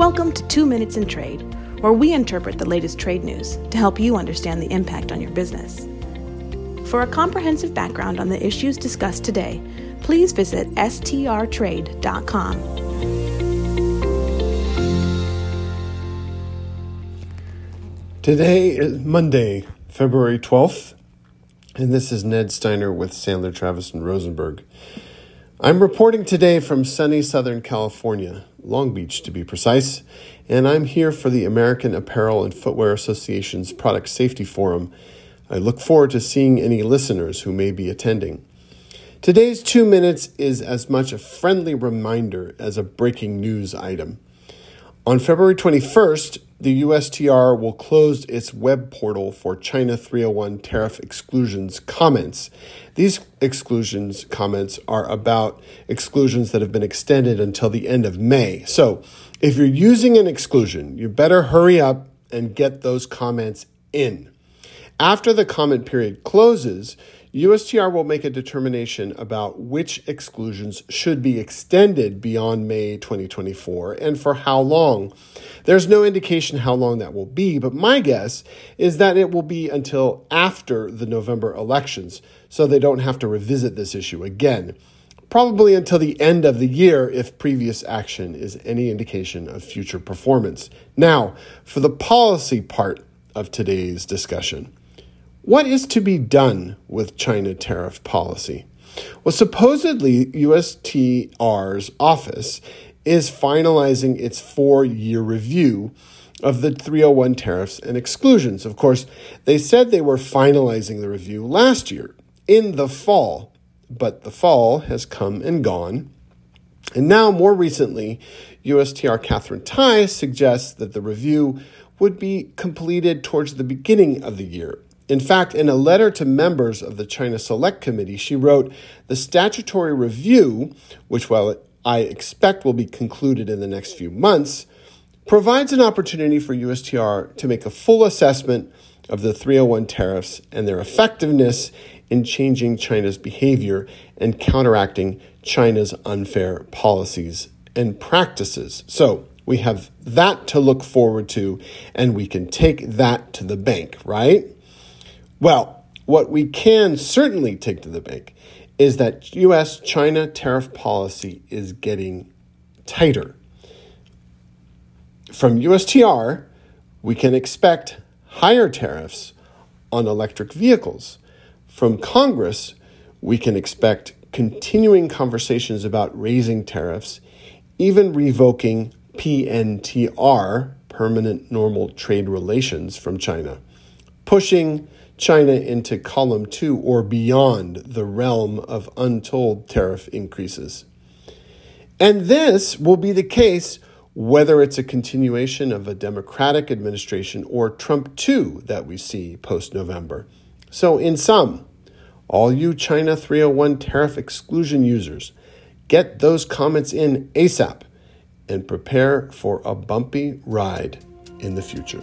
Welcome to Two Minutes in Trade, where we interpret the latest trade news to help you understand the impact on your business. For a comprehensive background on the issues discussed today, please visit strtrade.com. Today is Monday, February 12th, and this is Ned Steiner with Sandler Travis and Rosenberg. I'm reporting today from sunny Southern California, Long Beach to be precise, and I'm here for the American Apparel and Footwear Association's Product Safety Forum. I look forward to seeing any listeners who may be attending. Today's two minutes is as much a friendly reminder as a breaking news item. On February 21st, the USTR will close its web portal for China 301 tariff exclusions comments. These exclusions comments are about exclusions that have been extended until the end of May. So, if you're using an exclusion, you better hurry up and get those comments in. After the comment period closes, USTR will make a determination about which exclusions should be extended beyond May 2024 and for how long. There's no indication how long that will be, but my guess is that it will be until after the November elections, so they don't have to revisit this issue again. Probably until the end of the year if previous action is any indication of future performance. Now, for the policy part of today's discussion. What is to be done with China tariff policy? Well, supposedly, USTR's office is finalizing its four year review of the 301 tariffs and exclusions. Of course, they said they were finalizing the review last year in the fall, but the fall has come and gone. And now, more recently, USTR Katherine Tai suggests that the review would be completed towards the beginning of the year in fact, in a letter to members of the China Select Committee, she wrote The statutory review, which, while I expect will be concluded in the next few months, provides an opportunity for USTR to make a full assessment of the 301 tariffs and their effectiveness in changing China's behavior and counteracting China's unfair policies and practices. So, we have that to look forward to, and we can take that to the bank, right? Well, what we can certainly take to the bank is that US China tariff policy is getting tighter. From USTR, we can expect higher tariffs on electric vehicles. From Congress, we can expect continuing conversations about raising tariffs, even revoking PNTR, permanent normal trade relations, from China, pushing China into column two or beyond the realm of untold tariff increases. And this will be the case whether it's a continuation of a Democratic administration or Trump 2 that we see post November. So, in sum, all you China 301 tariff exclusion users, get those comments in ASAP and prepare for a bumpy ride in the future.